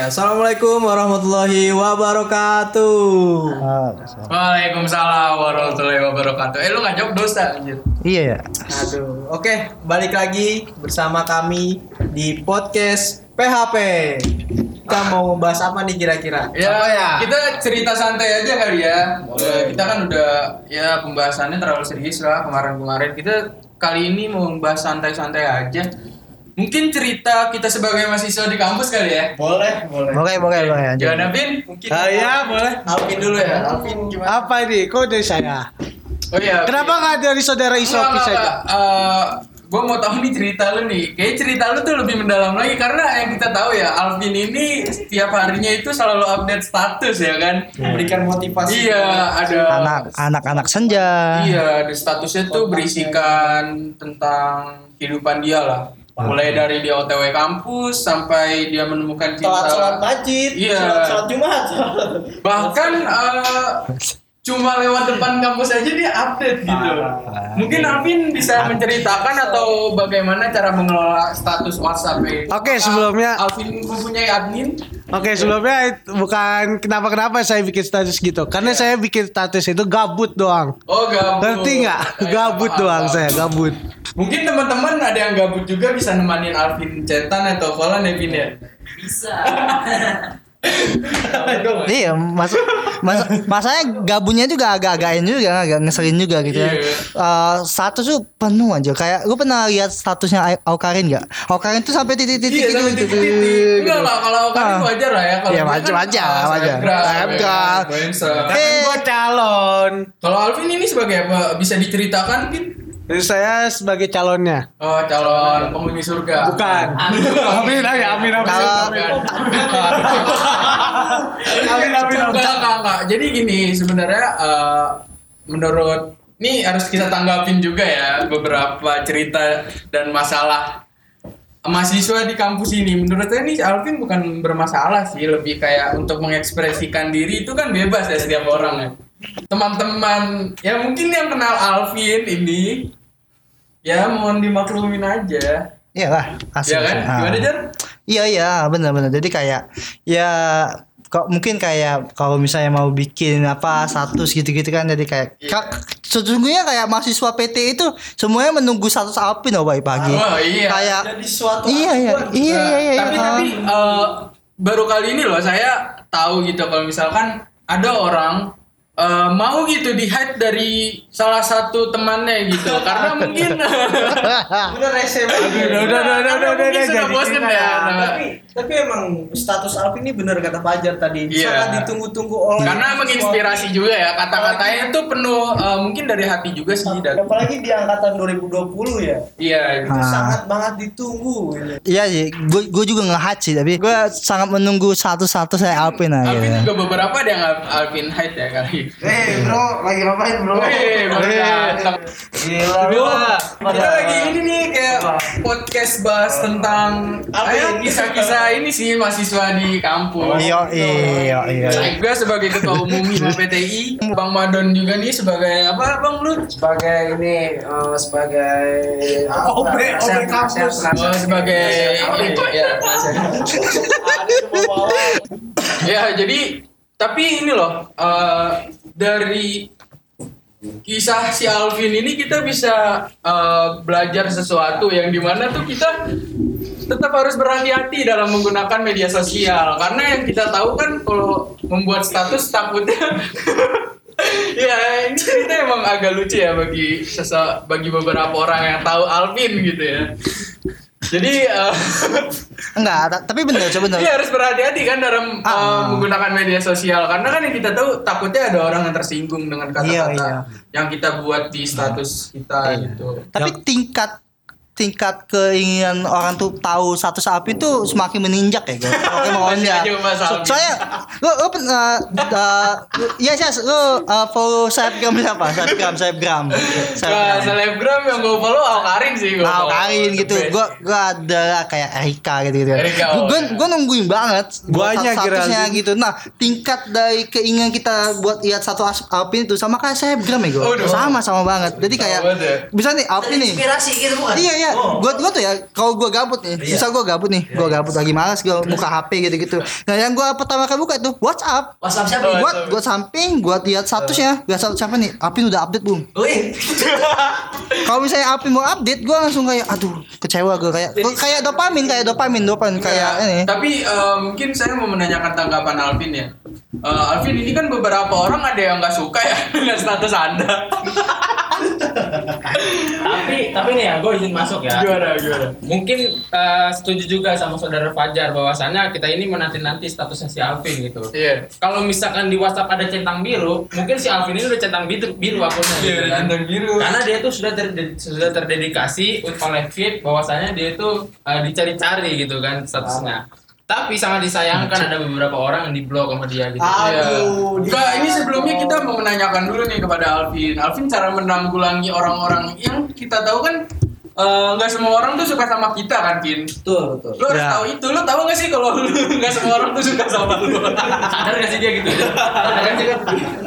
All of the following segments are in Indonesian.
Ya, Assalamualaikum warahmatullahi wabarakatuh. Waalaikumsalam warahmatullahi wabarakatuh. Eh lu ngajak dosa anjir. Iya ya. Aduh, oke, balik lagi bersama kami di podcast PHP. Kita mau membahas apa nih kira-kira? Ya, kita cerita santai aja kali ya. Eh, kita kan udah ya pembahasannya terlalu serius lah kemarin-kemarin. Kita kali ini mau membahas santai-santai aja. Mungkin cerita kita sebagai mahasiswa di kampus kali ya. Boleh, boleh. Boleh, boleh, boleh. lanjut. Gimana Vin? Mungkin Ah, iya, boleh. Alvin dulu ya. Alvin gimana? Apa ini? Kok dari saya? Oh iya. Kenapa nggak dari saudara Isoki saja? gue mau tahu nih cerita lu nih. Kayak cerita lu tuh lebih mendalam lagi karena yang kita tahu ya Alvin ini setiap harinya itu selalu update status ya kan. Memberikan motivasi. Iya, ada Anak, anak-anak senja. Iya, di statusnya tuh berisikan tentang kehidupan dia lah. Mulai dari dia OTW kampus sampai dia menemukan cinta. Sholat sholat masjid, Iya. sholat sholat Jumat. Bahkan eh, cuma lewat depan kampus aja dia update gitu. Mungkin Alvin bisa menceritakan atau bagaimana cara mengelola status WhatsApp itu. Oke, sebelumnya- Alvin mempunyai admin. Oke, sebelumnya it- bukan kenapa-kenapa saya bikin status gitu. Karena saya bikin status itu gabut doang. Oh, gabut. Ngerti nggak? Gabut paham, doang saya, gabut. Mungkin teman-teman ada yang gabut juga bisa nemanin Alvin cetan atau callan ya Vin ya? Iya, mas, mas, masanya gabunnya juga agak-agakin juga, agak ngeselin juga gitu ya. Eh, status tuh penuh aja. Kayak lu pernah lihat statusnya Au- Aukarin nggak? Aukarin tuh sampai titik-titik Iya, gitu. gitu. titik-titik. Enggak lah, kalau Ah. wajar lah ya. Kalau Iya, dia wajar, kan, wajar, ah, wajar. selebgram. Kan Eh. gua calon. Kalau Alvin ini sebagai apa? Bisa diceritakan, Vin? Jadi saya sebagai calonnya. Oh, calon penghuni surga. Bukan. Amin, amin, amin, amin. Kalau-. Amin, amin, amin. Enggak, enggak, enggak. Jadi gini, sebenarnya eh, menurut ini harus kita tanggapin juga ya beberapa cerita dan masalah mahasiswa di kampus ini. Menurut saya ini Alvin bukan bermasalah sih, lebih kayak untuk mengekspresikan diri itu kan bebas ya setiap orang ya. Teman-teman, ya mungkin yang kenal Alvin ini ya mohon dimaklumin aja. Iya lah, asli. Ya kan? Ah. Gimana Jar? Iya iya benar-benar. Jadi kayak ya kok mungkin kayak kalau misalnya mau bikin apa status gitu-gitu kan jadi kayak Iya. ka- sesungguhnya kayak mahasiswa PT itu semuanya menunggu status Alvin loh pagi pagi. Oh, iya. Kayak Jadi suatu iya iya acuan. iya iya iya. tapi ah. tapi eh, baru kali ini loh saya tahu gitu kalau misalkan ada orang eh, mau gitu di hide dari salah satu temannya gitu karena mungkin Bener SMA. Udah, udah, udah, udah, udah, Mungkin udah, sudah jadi bosen kita. Tapi emang status Alvin ini bener kata Fajar tadi Iya. sangat ditunggu-tunggu oleh karena menginspirasi juga ya kata-katanya itu penuh eh, mungkin dari hati juga sih dan apalagi di angkatan 2020 ya iya gitu. itu Ah. sangat banget ditunggu gitu. Iya sih, gue gue juga nge sih, tapi gue sangat menunggu satu-satu saya Alvin aja. Alvin ya. juga beberapa ada yang Al- Alvin hide ya kali Eh bro, lagi ngapain bro? Baru datang. Gila Bro, bro. kita lagi podcast bahas tentang Apa kisah-kisah ini sih mahasiswa di kampus. Iya iya iya. Saya juga sebagai ketua umum PTI, Bang Madon juga nih sebagai apa Bang lu? sebagai ini eh, sebagai obre Nasihat- kampus. Oh, sebagai ya, ya jadi tapi ini loh eh, dari kisah si Alvin ini kita bisa eh, belajar sesuatu yang di mana tuh kita tetap harus berhati-hati dalam menggunakan media sosial. Karena yang kita tahu kan kalau membuat status takutnya ya ini cerita emang agak lucu ya bagi sesa bagi beberapa orang yang tahu Alvin gitu ya jadi eh, Enggak, ta- tapi bener coba bener. Iya harus berhati-hati kan dalam Ah. uh, menggunakan media sosial karena kan yang kita tahu takutnya ada orang yang tersinggung dengan kata-kata Iya, iya. yang kita buat di status kita gitu. Tapi tingkat tingkat keinginan orang tuh tahu status Alvin tuh semakin meningkat ya gue. Oke mau Alvin. Soalnya lu lu uh, iya sih lu uh, follow selebgram siapa? Selebgram selebgram. Nah, selebgram yang gue follow Alkarin sih gue. Nah, Karin gitu. Gua gua ada kayak Erika gitu gitu. Erika, oh, Gua ya. gua nungguin banget Banyak, statusnya gitu. Nah, tingkat dari keinginan kita buat lihat satu Alvin itu sama kayak selebgram ya, Oh, gua. dong. Sama sama banget. Jadi kayak ya. bisa nih Alvin nih. Inspirasi gitu bukan? Iya iya kayak gua gua tuh ya kalau gua gabut nih, misal gua gabut nih, gua gabut lagi malas gua buka HP gitu-gitu. Nah, yang gua pertama kali buka itu WhatsApp. WhatsApp siapa? Gua gua samping, gua lihat statusnya, gua status siapa nih? Apin udah update belum? Kalau misalnya Apin mau update, gua langsung kayak aduh, kecewa gua kayak gua kayak dopamin, kayak dopamin, dopamin kayak Ya, ini. Tapi eh, mungkin saya mau menanyakan tanggapan Alvin ya. Eh, Alvin ini kan beberapa orang ada yang nggak suka ya dengan status Anda. tapi tapi nih ya gue izin masuk ya gimana gimana? mungkin eh, setuju juga sama saudara Fajar bahwasannya kita ini menanti-nanti statusnya si Alvin gitu Iya. kalau misalkan di WhatsApp ada centang biru mungkin si Alvin ini udah centang biru biru akunnya Iya, gitu kan. centang biru. karena dia tuh sudah terde- sudah terdedikasi oleh Fit bahwasanya dia itu eh, dicari-cari gitu kan statusnya tapi sangat disayangkan ada beberapa orang yang diblok sama dia gitu. Aduh, Enggak, ini sebelumnya kita mau menanyakan dulu nih kepada Alvin. Alvin cara menanggulangi orang-orang yang kita tahu kan eh, nggak semua orang tuh suka sama kita kan, Vin. Betul, betul. Lo harus Ya. tahu itu. Lo tahu nggak sih kalau lu nggak semua orang tuh suka sama lu? sadar gak sih dia gitu sadar gak sih kan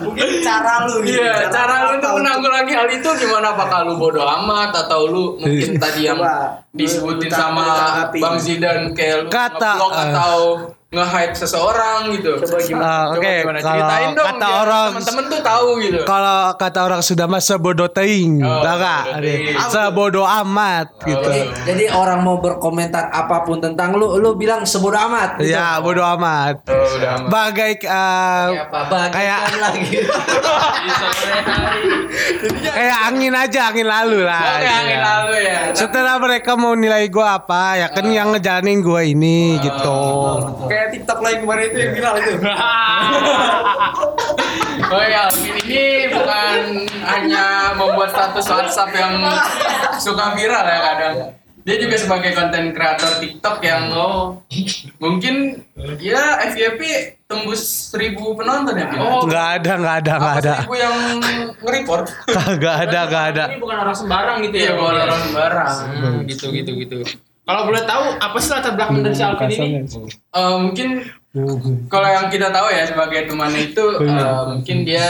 mungkin cara lu gitu. Iya, cara lu untuk menanggulangi hal itu gimana? Apakah lu bodoh amat atau lu mungkin tadi yang Coba, disebutin sama. Bang Zidan kayak lu Kata, eh. atau nge-hype seseorang gitu. Coba gimana? Coba Oke, gimana? kalau Ceritain dong kata biar orang teman-teman tuh tahu gitu. kalau kata orang sudah mah sebodoh teing, Oh, sebodoh amat gitu. Jadi, jadi orang mau berkomentar apa pun tentang lu, lu bilang sebodoh amat. gitu. Ya, bodoh amat. Oh, udah amat. Bagai uh, Kayak- lagi. Di sore hari kayak angin aja, angin lalu lah. Oke, gitu angin ya. lalu ya. Setelah mereka mau nilai gua apa, ya kan yang ngejalanin gua ini gitu. Kayak TikTok lagi kemarin itu yang viral itu. Oh ya, ini bukan hanya membuat status WhatsApp yang suka viral ya kadang. Dia juga sebagai konten kreator TikTok yang oh, mungkin ya FYP tembus 1000 penonton ya. Oh, Nggak ada, nggak ada, nggak ada. seribu yang nge-report? Nggak ada, nggak ada. Ini bukan orang sembarang gitu Iya, ya. bukan orang sembarang. Hmm, gitu gitu gitu. Kalau boleh tahu apa sih latar belakang dari si Alvin ini? Eh, mungkin kalau yang kita tahu ya sebagai temannya itu eh, mungkin dia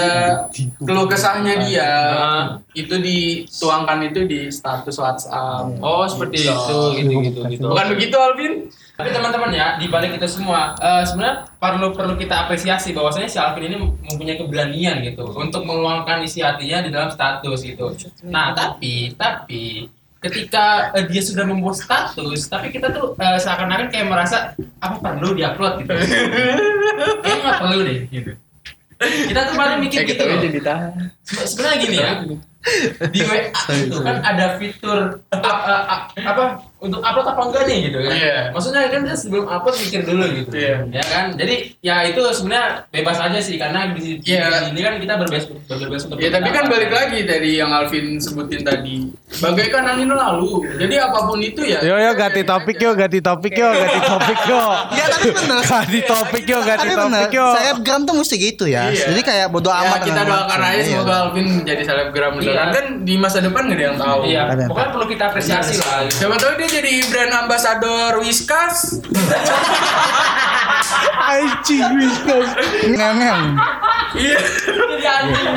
keluh kesahnya dia Ah. itu dituangkan itu di status WhatsApp. Oh seperti itu gitu gitu gitu. Bukan begitu Alvin? Tapi teman-teman ya di balik itu semua eh, sebenarnya perlu perlu kita apresiasi bahwasanya si Alvin ini mempunyai keberanian gitu untuk meluangkan isi hatinya di dalam status gitu. Nah tapi tapi ketika eh, dia sudah membuat status tapi kita tuh eh, seakan-akan kayak merasa apa perlu diupload gitu. Kayaknya nggak perlu deh gitu. Kita tuh paling mikir gitu loh. Sebe- Sebenarnya gini ya. Di WA itu kan ada fitur up- uh, up- apa untuk upload apa enggak nih gitu kan. Iya. Maksudnya kan dia sebelum upload mikir dulu gitu. Iya. Ya kan? Jadi ya itu sebenarnya bebas aja sih karena di, Iya. sini kan kita berbebas berbebas untuk Ya tapi kan balik lagi dari yang Alvin sebutin tadi. Bagaikan angin lalu. Jadi apa pun itu ya. Yo yo ganti topik yo, ganti topik yo, ganti topik yo. Ya tapi bener. Ganti topik yo, ganti topik yo. selebgram tuh mesti gitu ya. Iya. Jadi kayak bodo Ya, amat. kita doakan aja Iya. semoga Alvin menjadi selebgram beneran Iya. kan di masa depan gak ada yang tahu. Iya, pokoknya perlu kita apresiasi lah. Siapa tahu dia jadi brand ambassador Whiskas. Anjing Whiskas. Ngeng-ngeng. Iya. Jadi anjing.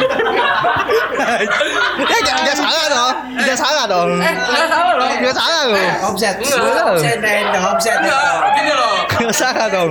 Ya dia salah dong. Dia salah dong. Eh, nggak salah loh. Dia salah loh. Offset. Enggak. Offset dan offset. Enggak, gini loh. Dia salah dong.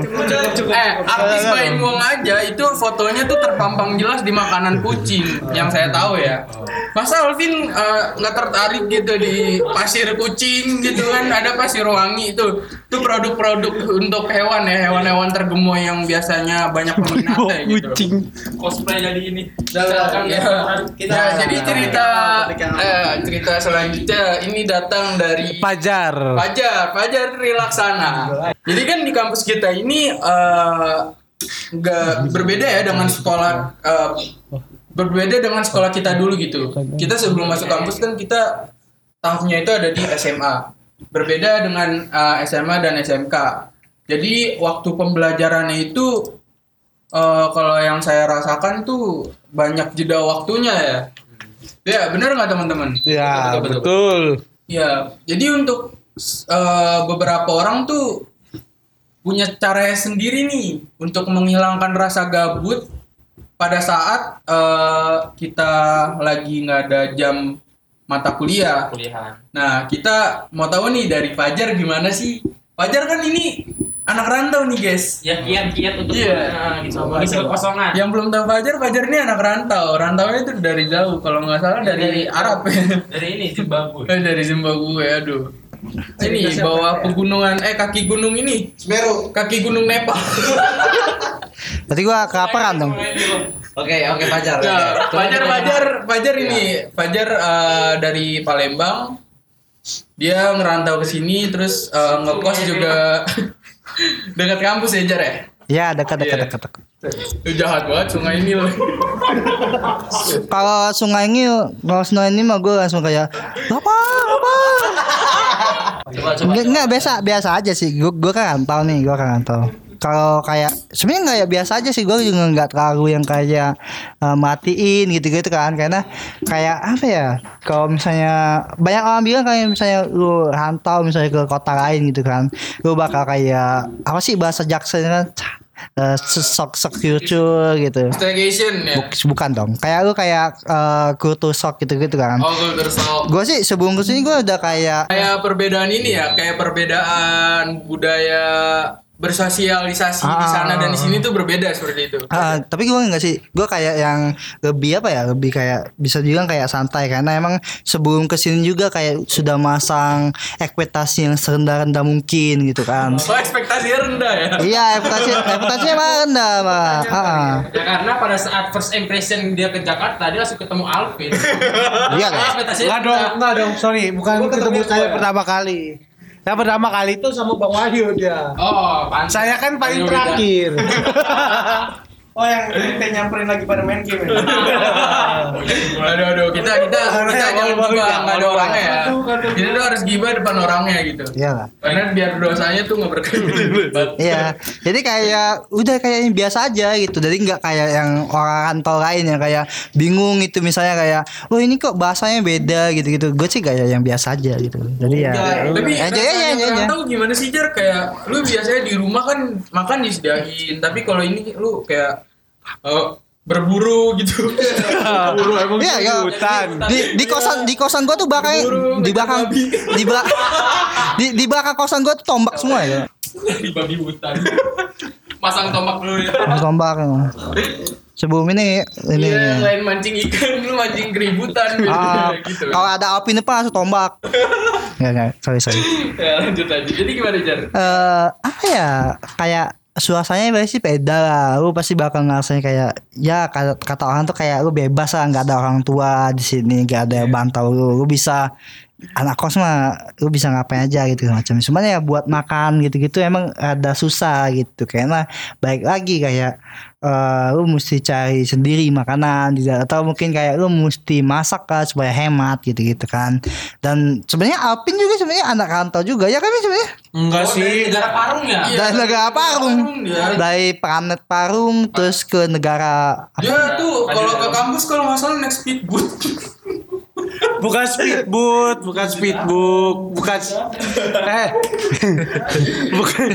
Eh, artis Baim Wong aja itu fotonya tuh terpampang jelas di makanan kucing yang saya tahu ya. Masa Alvin eh, nggak tertarik gitu di pasir kucing gitu kan? Ada pasir wangi itu. Itu produk-produk untuk hewan ya, hewan-hewan tergemoy yang biasanya banyak peminatnya gitu. Kucing. Cosplay jadi ini. Silakan, ya. Kita- Ya, jadi cerita eh, cerita selanjutnya ini datang dari Pajar. Fajar, Fajar Rilaksana. Jadi kan di kampus kita ini eh, nggak berbeda ya dengan sekolah eh, berbeda dengan sekolah kita dulu gitu. Kita sebelum masuk kampus kan kita tahapnya itu ada di SMA. Berbeda dengan eh, SMA dan SMK. Jadi waktu pembelajarannya itu eh, kalau yang saya rasakan tuh banyak jeda waktunya ya. Ya benar nggak teman-teman? Ya, Betul, betul, betul. Ya, jadi untuk eh, beberapa orang tuh punya cara sendiri nih untuk menghilangkan rasa gabut pada saat eh, kita lagi nggak ada jam mata kuliah. kuliahan. Nah, kita mau tahu nih dari Fajar gimana sih? Fajar kan ini anak rantau nih, guys. Ya kiat-kiat untuk Iya. nah, gitu. Mengisi coba. kekosongan. Yang belum tahu Fajar, Fajar ini anak rantau. Rantaunya itu dari jauh, kalau nggak salah dari Arab ya. Dari ini Zimbabwe. Eh, dari Zimbabwe, aduh. Ini bawah pegunungan, eh kaki gunung ini, Semeru. kaki gunung Nepal. Berarti gua kelaparan dong. Oke, oke Fajar. oke. Nah, Coba Fajar, Fajar, Fajar ini, Fajar eh, dari Palembang. Dia ngerantau ke sini, terus eh, ngekos juga dekat kampus ya Jar ya. Ya dekat dekat Iya. dekat. dekat. Lu jahat banget sungai ini loh. Kalau sungai ini, kalau sungai ini mah gue langsung kayak apa apa. Coba coba. Nggak, nggak, biasa biasa aja sih. Gue gue kan rantau nih, gue kan rantau. Kalau kayak sebenarnya kayak biasa aja sih. Gue juga nggak terlalu yang kayak eh, matiin gitu-gitu kan. Karena kayak apa ya kalau misalnya banyak orang bilang kayak misalnya lu rantau misalnya ke kota lain gitu kan lu bakal kayak apa sih bahasa Jackson kan? Eh, sok sok culture gitu. Staycation ya. Buk- bukan dong. Kayak lu kayak uh, kultur shock gitu-gitu kan. Oh, culture shock. gue sih sebelum ke sini gue udah kayak Kayak perbedaan ini ya, kayak perbedaan budaya bersosialisasi di sana dan di sini tuh berbeda seperti itu. Ah, tapi gue enggak sih gue kayak yang lebih apa ya lebih kayak bisa dibilang kayak santai karena emang sebelum ke sini juga kayak sudah masang ekspektasi yang serendah-rendah mungkin gitu kan Oh, ekspektasinya rendah ya. iya ekspektasi ekspektasinya emang rendah pak Ah, Ya karena pada saat first impression dia ke Jakarta dia langsung ketemu Alvin. iya kan Ekspektasinya Enggak dong, enggak dong. Sorry, bukan ketemu saya pertama kali. Yang pertama kali itu sama Bang Wahyu dia. Oh, pantas. Saya kan paling terakhir. Oh yang kita nyamperin lagi pada main game ya. Aduh, aduh, kita kita kita jangan gibah ya, nggak ada orangnya ya. Kita tuh harus gibah depan orangnya gitu. iya lah Karena biar dosanya tuh nggak berkelibat. Iya, jadi kayak udah kayak yang biasa aja gitu. Jadi nggak kayak yang orang rantau lain yang kayak bingung itu misalnya kayak, oh ini kok bahasanya beda gitu-gitu. Gue sih kayak yang biasa aja gitu. Jadi ya, Tapi aja rasanya aja aja. merantau gimana sih Jar? Kayak lu biasanya di rumah kan makan disediain, tapi kalau ini lu kayak eh, berburu gitu. Buru emang Iya, iya. hutan. Di di kosan di kosan gua tuh Berburu, di belakang di belakang di, di belakang kosan gua tuh tombak semua ya. di babi hutan. Pasang tombak dulu ya. Tombak. Sebelum ini ini. Iya, lain mancing ikan, lu mancing keributan gitu. Ah, gitu. kalau ada api depan langsung tombak. Ya, ya, sorry sorry. Ya, lanjut aja. Jadi gimana Jar? eh apa ya kayak suasananya pasti beda lah. Lu pasti bakal ngerasain kayak ya kata, kata orang tuh kayak lu bebas lah nggak ada orang tua di sini nggak ada yang bantau lu. Lu bisa anak kos mah lu bisa ngapain aja gitu macam. Cuman ya buat makan gitu-gitu emang ada susah gitu. Karena baik lagi kayak eh lu mesti cari sendiri makanan gitu atau mungkin kayak lu mesti masak lah supaya hemat gitu-gitu kan dan sebenarnya Alpin juga sebenarnya anak rantau juga ya kan sebenarnya Enggak Oh, dari sih. negara Parung ya? Dari negara Parung dia. dari planet Parung terus ke negara apa Dia tuh kalau ke kampus kalau nggak salah naik speedboat. Bukan speedboat, bukan speedboat, bukan eh. Bukan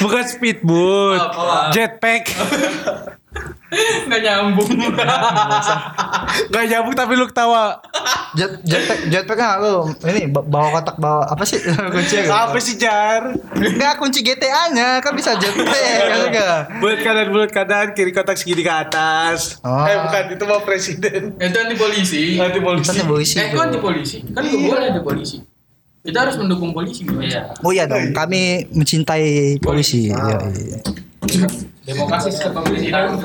bukan speedboat, jetpack. Nggak nyambung. Gak nyambung tapi lu ketawa. jet jetpack jetpack kan lu ini ba- bawa kotak bawa apa sih kunci Apa sih Jar? Enggak kunci GTA nya kan bisa jetpack kan enggak Bulat kanan, bulat kanan, kiri kotak segini ke atas. Oh. Eh bukan, itu mau presiden. Itu anti polisi. Nanti polisi. kan polisi Eh, kok anti polisi? Kan nggak boleh ada polisi. Kita harus mendukung polisi. Iya. oh iya dong kami mencintai polisi iya, iya. Demokrasi pemerintahan.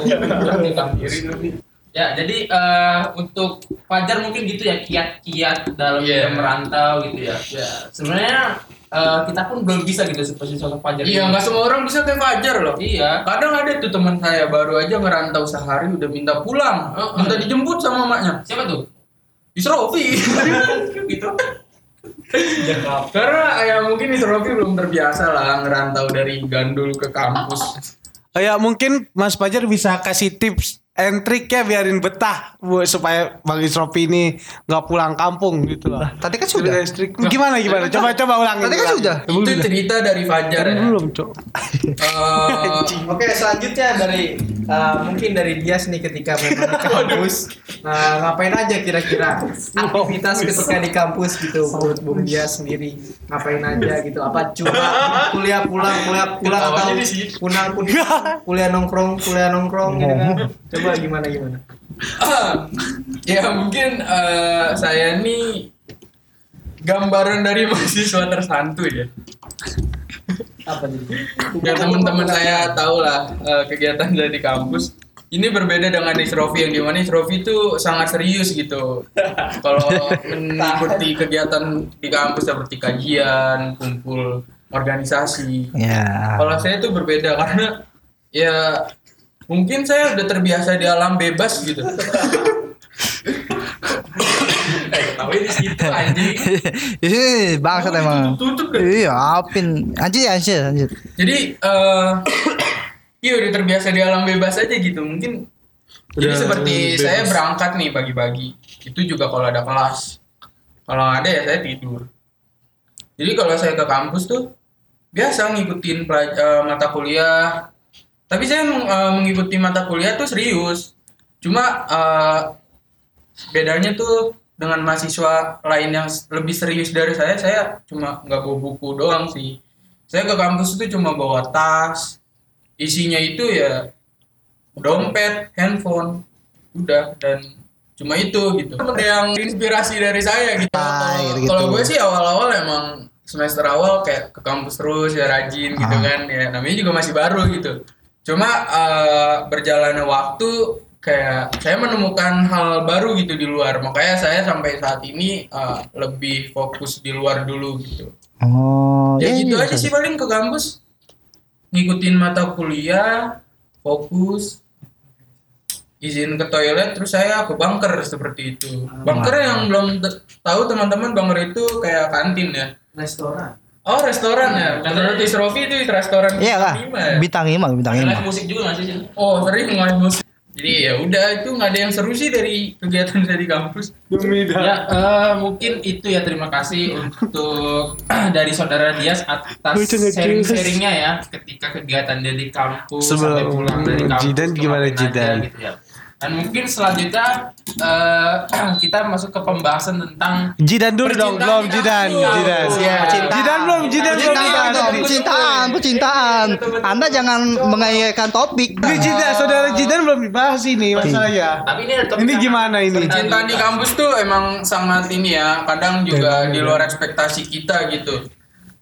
Ya, jadi eh, untuk Fajar mungkin gitu ya kiat-kiat dalam dia merantau gitu ya. Ya, sebenarnya eh, kita pun belum bisa gitu seperti sosok Fajar. Iya, nggak semua orang bisa kayak Fajar loh. Iya. Kadang ada tuh teman saya baru aja ngerantau sehari udah minta pulang, Oh, minta dijemput sama maknya. Siapa tuh? Isrofi. gitu. Karena ya mungkin Isrofi belum terbiasa lah ngerantau dari Gandul ke kampus. Oh ya mungkin Mas Fajar bisa kasih tips and triknya biarin betah bu supaya Bang Isrofi ini nggak pulang kampung gitu loh. Tadi kan sudah. Gimana gimana? Coba coba ulangi. Tadi kan sudah. Itu cerita dari Fajar ya. Belum, Cok. Eh, Oke, selanjutnya dari uh, mungkin dari Dias nih ketika memang kampus. Nah, ngapain aja kira-kira aktivitas ketika di kampus gitu menurut Bung Dias sendiri ngapain aja gitu? Apa cuma kuliah pulang kuliah pulang atau pulang kuliah, kuliah nongkrong kuliah nongkrong gitu kan? Coba gimana gimana? ya mungkin eh, saya nih gambaran dari mahasiswa tersantuy ya. Apa jadi? Ya teman-teman saya tahu lah eh, kegiatan di kampus. Ini berbeda dengan Isrofi yang di mana Isrofi itu sangat serius gitu. Kalau mengikuti kegiatan di kampus seperti kajian, kumpul organisasi. Ya. Kalau saya itu berbeda karena ya mungkin saya udah terbiasa di alam bebas gitu. eh, ketawain di situ anjing. Ih, bangsat emang. Tutup deh. Iya, apin. Anjir, anjir, anjir. Jadi eh iya udah terbiasa di alam bebas aja gitu. Mungkin jadi Udah seperti bebas. saya berangkat nih pagi-pagi. Itu juga kalau ada kelas. Kalau nggak ada ya saya tidur. Jadi kalau saya ke kampus tuh biasa ngikutin eh, mata kuliah. Tapi saya eh, mengikuti mata kuliah tuh serius. Cuma eh, bedanya tuh dengan mahasiswa lain yang lebih serius dari saya, saya cuma nggak bawa buku doang sih. Saya ke kampus itu cuma bawa tas, isinya itu ya dompet, handphone, udah dan cuma itu gitu. Yang inspirasi dari saya gitu. Ah, Kalau- gitu-gitu. Kalau gue sih awal-awal emang semester awal kayak ke kampus terus ya rajin gitu Ah. kan ya namanya juga masih baru gitu. Cuma eh, berjalannya waktu kayak saya menemukan hal baru gitu di luar makanya saya sampai saat ini eh, lebih fokus di luar dulu gitu Oh, ya iya, gitu iya, aja bisa. sih paling ke kampus ngikutin mata kuliah fokus izin ke toilet terus saya ke bunker seperti itu bunker yang belum tahu teman-teman bunker itu kayak kantin ya Restoran. oh restoran ya menurut Isrofi itu restoran Iya lah. ya? Bintang 5, bintang Live 5. musik juga nggak sih oh sering live musik jadi ya udah itu nggak ada yang seru sih dari kegiatan saya di kampus Ya, eh, mungkin itu ya terima kasih untuk dari saudara Dias atas sharing-sharingnya ya ketika kegiatan dia di kampus Sebelum sampai pulang dari kampus. Jidan gimana, aja Jidan? Gitu ya. Dan mungkin selanjutnya eh, kita masuk ke pembahasan tentang Jidan dulu dong, belum Jidan. Jidan. Iya, percintaan. Jidan belum, Jidan belum. Percintaan, percintaan, percintaan. Anda jangan mengayakan topik. Ini Jidan, saudara Jidan belum dibahas ini masalahnya. tapi ini ada topik Ini gimana ini? Percintaan di kampus tuh emang sangat ini ya, kadang juga di luar ekspektasi kita gitu.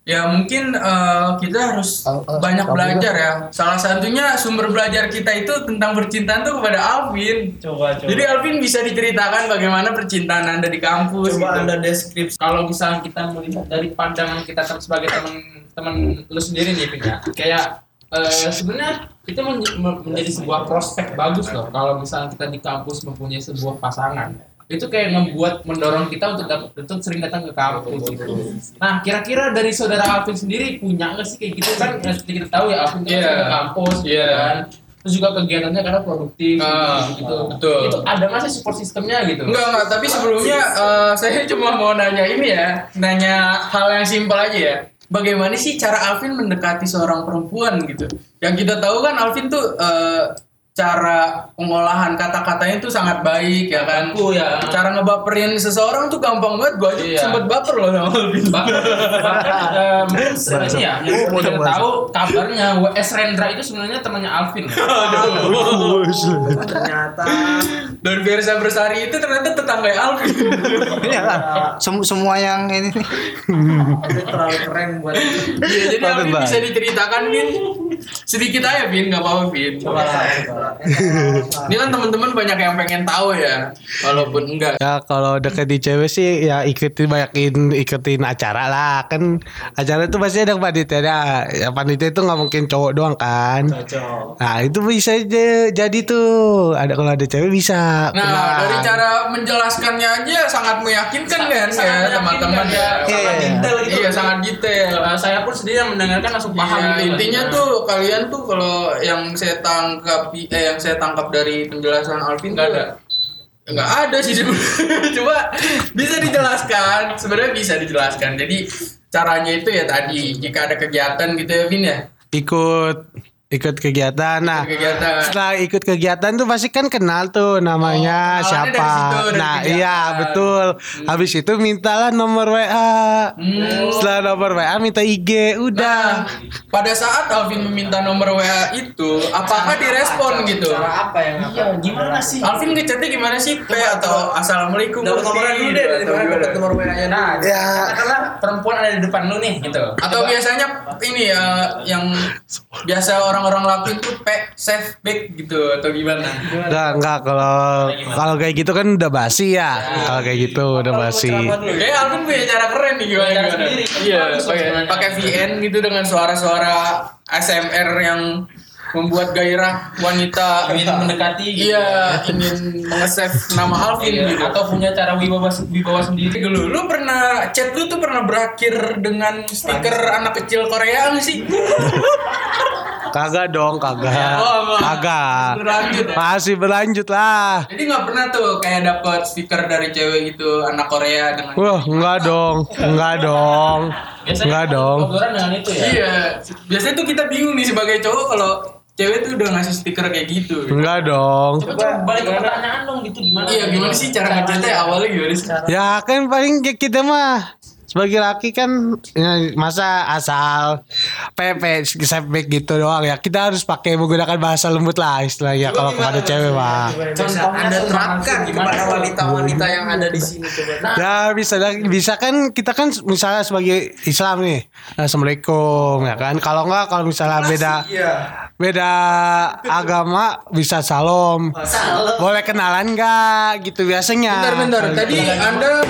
Ya mungkin eh, kita harus banyak belajar ya. Salah satunya sumber belajar kita itu tentang percintaan tuh kepada Alvin. Coba coba. Jadi Alvin bisa diceritakan bagaimana percintaan anda di kampus. coba gitu. Anda deskripsi kalau misalnya kita melihat dari pandangan kita sebagai teman-teman lu sendiri nih Pin, ya kayak eh, sebenarnya itu men- men- menjadi sebuah prospek bagus loh kalau misalnya kita di kampus mempunyai sebuah pasangan itu kayak membuat mendorong kita untuk dapat untuk sering datang ke kampus gitu. Nah kira-kira dari saudara Alvin sendiri punya nggak sih kayak gitu kan ya, seperti kita tahu ya Alvin kan Iya. sering ke kampus gitu Iya. kan. Terus juga kegiatannya karena produktif Ah, gitu. betul. Itu ada nggak sih support sistemnya gitu? Enggak, enggak, tapi sebelumnya eh, saya cuma mau nanya ini ya, nanya hal yang simpel aja ya. Bagaimana sih cara Alvin mendekati seorang perempuan gitu? Yang kita tahu kan Alvin tuh eh, cara pengolahan kata-katanya tuh sangat baik ya kan. Aku ya. Cara ngebaperin seseorang tuh gampang banget. Gua aja Iya. sempet baper loh sama Alvin. eh, mungkin sebenarnya ya yang kita tahu kabarnya WS Rendra itu sebenarnya temannya Alvin ya. ternyata Dan Versa Bersari itu ternyata tetangga Alvin. Iya lah. Sem- semua yang ini nih. itu terlalu keren buat Iya, jadi Alvin bisa diceritakan Vin. Sedikit aja Vin, nggak apa-apa Vin. coba lah, coba lah. Ini kan teman-teman banyak yang pengen tahu ya, walaupun enggak. Ya kalau deketin cewek sih ya ikutin banyakin ikutin acara lah kan acara itu pasti ada panitia ya panitia itu nggak mungkin cowok doang kan cocok nah itu bisa aja jadi tuh ada kalau ada cewek bisa Nah, kenalan. dari cara menjelaskannya aja sangat meyakinkan kan sangat ya teman-teman ya. ya. Sangat Iya, detail gitu. Iya, sangat detail. Saya pun sendiri yang mendengarkan langsung paham Iya, gitu. intinya tuh kalian tuh kalau yang saya tangkap eh yang saya tangkap dari penjelasan Alvin Nggak ada. nggak ada sih coba bisa dijelaskan. Sebenarnya bisa dijelaskan. Jadi caranya itu ya tadi jika ada kegiatan gitu ya Vin ya? Ikut ikut kegiatan nah kegiatan setelah ikut kegiatan tuh pasti kan kenal tuh namanya Oh, siapa dari situ, nah kegiatan. iya betul habis itu mintalah nomor WA setelah nomor WA minta IG Nah, udah pada saat Alvin meminta nomor WA itu, apakah direspon gitu? Cara apa yang Iya, gimana sih? Alvin ngechatnya gimana sih? P atau Assalamualaikum Dapat nomornya dulu deh dari Atau mana gimana? dapat nomor WA-nya Nah, Ya. katakanlah perempuan ada di depan lu nih gitu. Atau biasanya ini ya yang biasa orang-orang lakuin tuh P save back gitu atau gimana? Enggak, enggak kalau kalau kayak gitu kan udah basi ya. Kalau kayak gitu udah basi. Kayak Alvin punya cara keren nih gimana Cara gimana? sendiri. Iya, pakai pakai VN gitu dengan suara-suara ASMR yang membuat gairah wanita Ingin mendekati gitu. Iya, ingin nge-save nama Alvin Iya, gitu. atau punya cara wibawa wibawa sendiri Lu, lu pernah chat lu tuh pernah berakhir dengan stiker anak kecil Korea nggak sih? Kagak dong, kagak. Oh, enggak. Kagak. Berlanjut ya? Masih berlanjut lah. Jadi nggak pernah tuh kayak dapet stiker dari cewek gitu anak Korea dengan Wah, enggak dong. Enggak dong. Biasanya Enggak dong. obrolan dengan itu ya. Iya, biasanya tuh kita bingung nih sebagai cowok kalau cewek tuh udah ngasih stiker kayak gitu. Enggak dong. Coba, coba balik ke pertanyaan dong gitu gimana? Iya, gimana sih cara ngechatnya awalnya gimana sih? Ya kan paling kayak kita mah sebagai laki kan ya, masa asal PP setback gitu doang ya kita harus pakai menggunakan bahasa lembut lah istilahnya kalau kepada cewek mah Contoh Anda terapkan gimana? kepada wanita-wanita yang ada di sini coba. ya bisa bisa kan kita kan misalnya sebagai Islam nih assalamualaikum ya kan kalau enggak kalau misalnya beda Iya. Beda agama bisa salam boleh kenalan nggak? Gitu biasanya. Bentar, bentar. Tadi Anda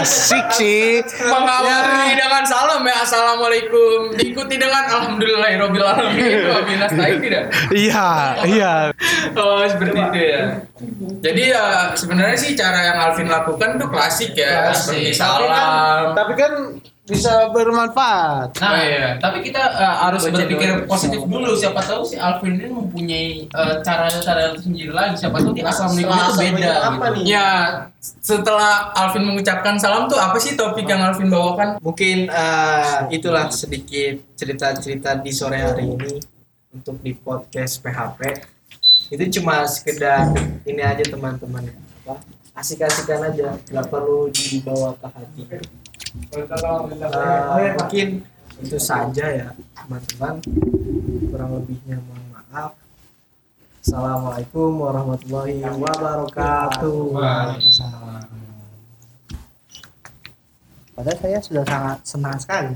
asik sih. Mengawali dengan salam ya. Assalamualaikum. Diikuti dengan alhamdulillahirobbil alamin tidak? iya iya. Oh seperti itu ya. Jadi ya sebenarnya sih cara yang Alvin lakukan tuh klasik ya. Seperti salam. tapi kan bisa bermanfaat Nah, Oh, iya. tapi kita uh, harus berpikir positif dulu. Siapa tahu si Alvin ini mempunyai uh, cara-cara sendiri lagi. Siapa tahu di assalamualaikum itu Assalamualaikum beda. apa gitu. nih? Ya setelah Alvin mengucapkan salam tuh apa sih topik yang Alvin bawakan? Mungkin eh, itulah sedikit cerita-cerita di sore hari ini untuk di podcast PHP. Itu cuma sekedar ini aja teman-teman apa asik-asikan aja, nggak perlu dibawa ke hati. Eh, mungkin itu saja ya teman-teman. Kurang lebihnya mohon maaf. Assalamualaikum warahmatullahi wabarakatuh. Padahal saya sudah sangat senang sekali